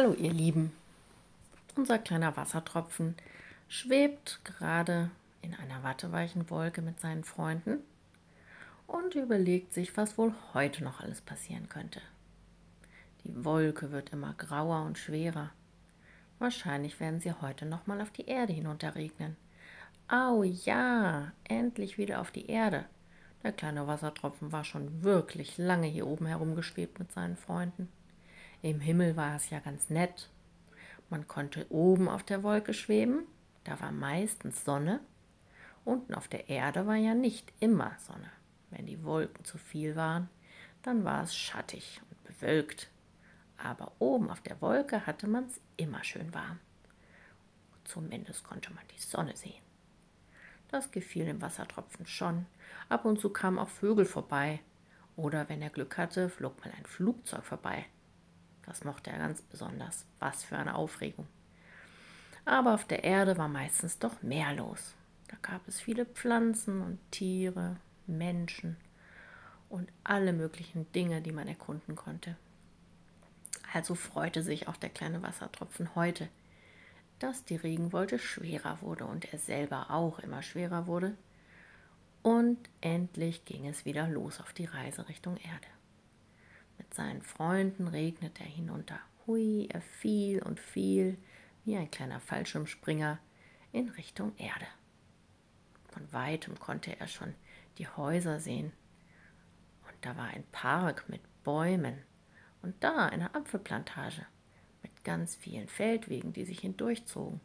Hallo ihr Lieben. Unser kleiner Wassertropfen schwebt gerade in einer watteweichen Wolke mit seinen Freunden und überlegt sich, was wohl heute noch alles passieren könnte. Die Wolke wird immer grauer und schwerer. Wahrscheinlich werden sie heute noch mal auf die Erde hinunterregnen. Au ja, endlich wieder auf die Erde. Der kleine Wassertropfen war schon wirklich lange hier oben herumgeschwebt mit seinen Freunden. Im Himmel war es ja ganz nett. Man konnte oben auf der Wolke schweben, da war meistens Sonne. Unten auf der Erde war ja nicht immer Sonne. Wenn die Wolken zu viel waren, dann war es schattig und bewölkt. Aber oben auf der Wolke hatte man es immer schön warm. Zumindest konnte man die Sonne sehen. Das gefiel dem Wassertropfen schon. Ab und zu kamen auch Vögel vorbei. Oder wenn er Glück hatte, flog mal ein Flugzeug vorbei. Das mochte er ganz besonders. Was für eine Aufregung. Aber auf der Erde war meistens doch mehr los. Da gab es viele Pflanzen und Tiere, Menschen und alle möglichen Dinge, die man erkunden konnte. Also freute sich auch der kleine Wassertropfen heute, dass die Regenwolke schwerer wurde und er selber auch immer schwerer wurde. Und endlich ging es wieder los auf die Reise Richtung Erde. Seinen Freunden regnete er hinunter. Hui, er fiel und fiel wie ein kleiner Fallschirmspringer in Richtung Erde. Von weitem konnte er schon die Häuser sehen. Und da war ein Park mit Bäumen und da eine Apfelplantage mit ganz vielen Feldwegen, die sich hindurchzogen.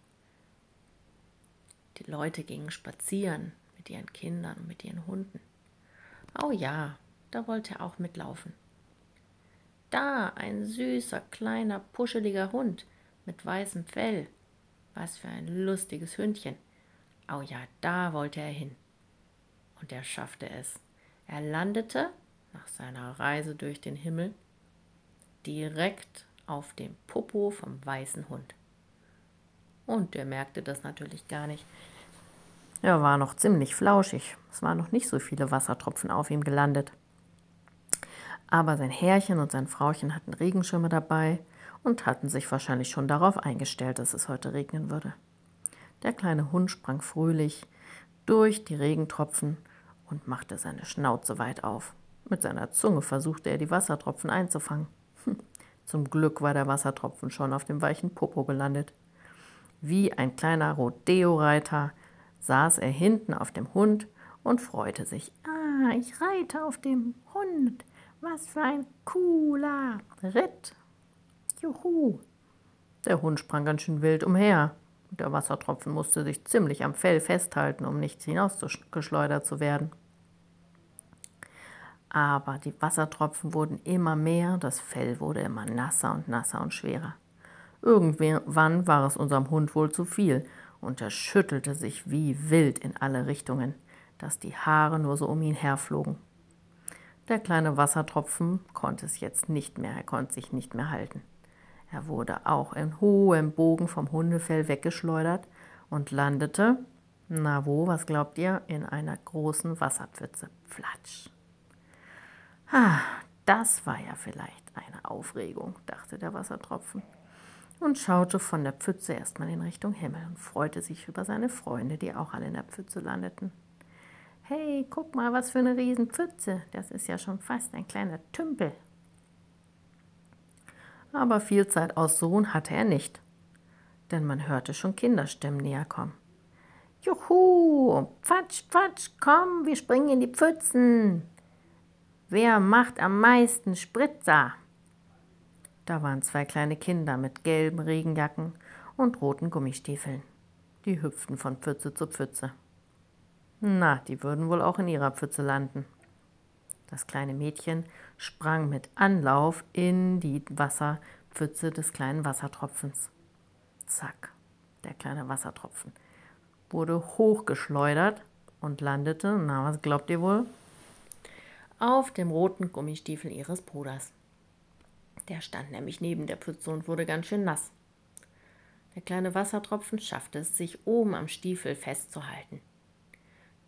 Die Leute gingen spazieren mit ihren Kindern und mit ihren Hunden. Oh ja, da wollte er auch mitlaufen. Da ein süßer, kleiner, puscheliger Hund mit weißem Fell. Was für ein lustiges Hündchen. Oh ja, da wollte er hin. Und er schaffte es. Er landete nach seiner Reise durch den Himmel direkt auf dem Popo vom weißen Hund. Und er merkte das natürlich gar nicht. Er war noch ziemlich flauschig. Es waren noch nicht so viele Wassertropfen auf ihm gelandet. Aber sein Herrchen und sein Frauchen hatten Regenschirme dabei und hatten sich wahrscheinlich schon darauf eingestellt, dass es heute regnen würde. Der kleine Hund sprang fröhlich durch die Regentropfen und machte seine Schnauze weit auf. Mit seiner Zunge versuchte er, die Wassertropfen einzufangen. Hm, zum Glück war der Wassertropfen schon auf dem weichen Popo gelandet. Wie ein kleiner Rodeo-Reiter saß er hinten auf dem Hund und freute sich. Ah, ich reite auf dem Hund. Was für ein cooler Ritt. Juhu. Der Hund sprang ganz schön wild umher. Der Wassertropfen musste sich ziemlich am Fell festhalten, um nicht hinausgeschleudert zu werden. Aber die Wassertropfen wurden immer mehr, das Fell wurde immer nasser und nasser und schwerer. Irgendwann war es unserem Hund wohl zu viel und er schüttelte sich wie wild in alle Richtungen, dass die Haare nur so um ihn herflogen. Der kleine Wassertropfen konnte es jetzt nicht mehr, er konnte sich nicht mehr halten. Er wurde auch in hohem Bogen vom Hundefell weggeschleudert und landete, na wo, was glaubt ihr, in einer großen Wasserpfütze. Flatsch. Ah, das war ja vielleicht eine Aufregung, dachte der Wassertropfen und schaute von der Pfütze erstmal in Richtung Himmel und freute sich über seine Freunde, die auch alle in der Pfütze landeten. Hey, guck mal, was für eine Riesenpfütze. Das ist ja schon fast ein kleiner Tümpel. Aber viel Zeit auszuruhen hatte er nicht, denn man hörte schon Kinderstimmen näher kommen. Juhu, Pfatsch, Pfatsch, komm, wir springen in die Pfützen. Wer macht am meisten Spritzer? Da waren zwei kleine Kinder mit gelben Regenjacken und roten Gummistiefeln. Die hüpften von Pfütze zu Pfütze. Na, die würden wohl auch in ihrer Pfütze landen. Das kleine Mädchen sprang mit Anlauf in die Wasserpfütze des kleinen Wassertropfens. Zack, der kleine Wassertropfen wurde hochgeschleudert und landete, na, was glaubt ihr wohl? Auf dem roten Gummistiefel ihres Bruders. Der stand nämlich neben der Pfütze und wurde ganz schön nass. Der kleine Wassertropfen schaffte es, sich oben am Stiefel festzuhalten.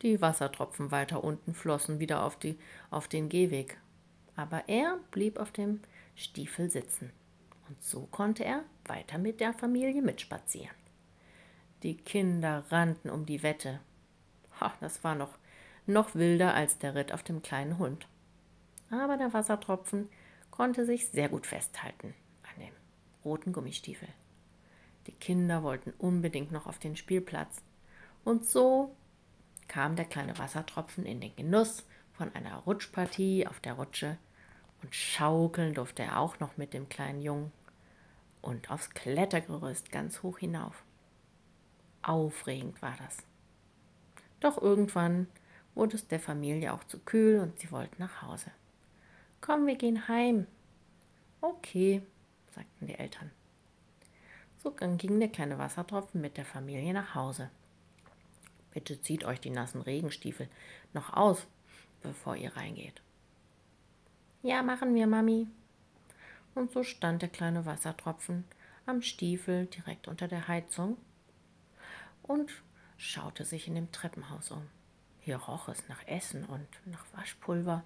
Die Wassertropfen weiter unten flossen wieder auf, die, auf den Gehweg. Aber er blieb auf dem Stiefel sitzen Und so konnte er weiter mit der Familie mitspazieren. Die Kinder rannten um die Wette. Ha, das war noch, noch wilder als der Ritt auf dem kleinen Hund. Aber der Wassertropfen konnte sich sehr gut festhalten an dem roten Gummistiefel. Die Kinder wollten unbedingt noch auf den Spielplatz. Und so kam der kleine Wassertropfen in den Genuss von einer Rutschpartie auf der Rutsche und schaukeln durfte er auch noch mit dem kleinen Jungen und aufs Klettergerüst ganz hoch hinauf. Aufregend war das. Doch irgendwann wurde es der Familie auch zu kühl und sie wollten nach Hause. Komm, wir gehen heim. Okay, sagten die Eltern. So ging der kleine Wassertropfen mit der Familie nach Hause. Bitte zieht euch die nassen Regenstiefel noch aus, bevor ihr reingeht. Ja, machen wir, Mami. Und so stand der kleine Wassertropfen am Stiefel direkt unter der Heizung und schaute sich in dem Treppenhaus um. Hier roch es nach Essen und nach Waschpulver.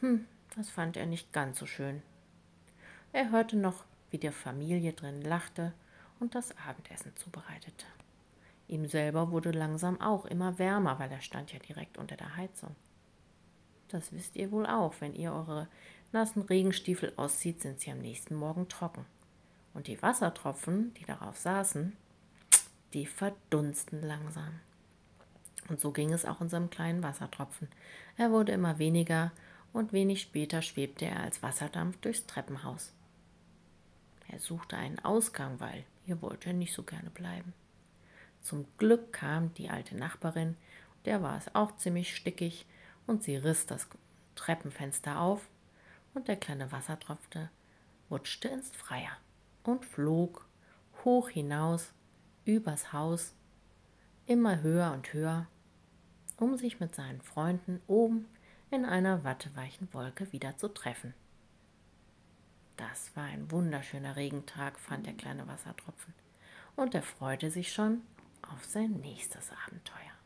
Hm, das fand er nicht ganz so schön. Er hörte noch, wie die Familie drin lachte und das Abendessen zubereitete. Ihm selber wurde langsam auch immer wärmer, weil er stand ja direkt unter der Heizung. Das wisst ihr wohl auch, wenn ihr eure nassen Regenstiefel auszieht, sind sie am nächsten Morgen trocken. Und die Wassertropfen, die darauf saßen, die verdunsten langsam. Und so ging es auch unserem kleinen Wassertropfen. Er wurde immer weniger und wenig später schwebte er als Wasserdampf durchs Treppenhaus. Er suchte einen Ausgang, weil hier wollte er nicht so gerne bleiben. Zum Glück kam die alte Nachbarin, der war es auch ziemlich stickig, und sie riss das Treppenfenster auf, und der kleine Wassertropfen rutschte ins Freie und flog hoch hinaus übers Haus, immer höher und höher, um sich mit seinen Freunden oben in einer watteweichen Wolke wieder zu treffen. Das war ein wunderschöner Regentag, fand der kleine Wassertropfen, und er freute sich schon auf sein nächstes Abenteuer.